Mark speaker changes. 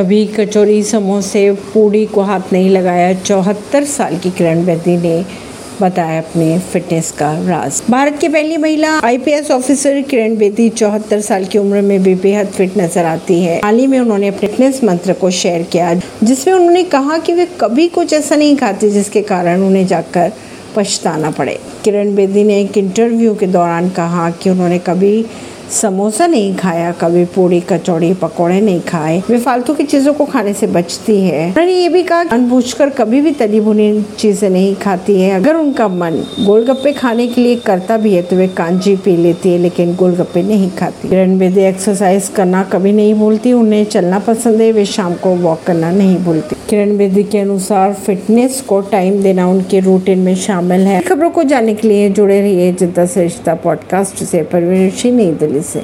Speaker 1: अभी कचौरी समोसे पूड़ी को हाथ नहीं लगाया। चौहत्तर साल की किरण बेदी ने बताया अपने फिटनेस का राज। भारत की पहली महिला आईपीएस ऑफिसर किरण बेदी चौहत्तर साल की उम्र में भी बेहद फिट नज़र आती है। हाल ही में उन्होंने अपने फिटनेस मंत्र को शेयर किया, जिसमें उन्होंने कहा कि वे कभी कुछ ऐसा नहीं खाती जिसके कारण उन्हें जाकर पछताना पड़े। किरण बेदी ने एक इंटरव्यू के दौरान कहा कि उन्होंने कभी समोसा नहीं खाया, कभी पूरी कचौड़ी पकौड़े नहीं खाए। वे फालतू की चीज़ों को खाने से बचती है। उन्होंने ये भी कहा अनबूझ कर कभी भी तली भुनी चीज़ें नहीं खाती है। अगर उनका मन गोलगप्पे खाने के लिए करता भी है तो वे कांजी पी लेती है, लेकिन गोलगप्पे नहीं खाती। किरण बेदी एक्सरसाइज करना कभी नहीं भूलती, उन्हें चलना पसंद है, वे शाम को वॉक करना नहीं भूलती। किरण बेदी के अनुसार फिटनेस को टाइम देना उनके रूटीन में शामिल है। खबरों को जानने के लिए जुड़े रहिए जिद्दा से रिश्ता पॉडकास्ट से। परवीन नई दिल्ली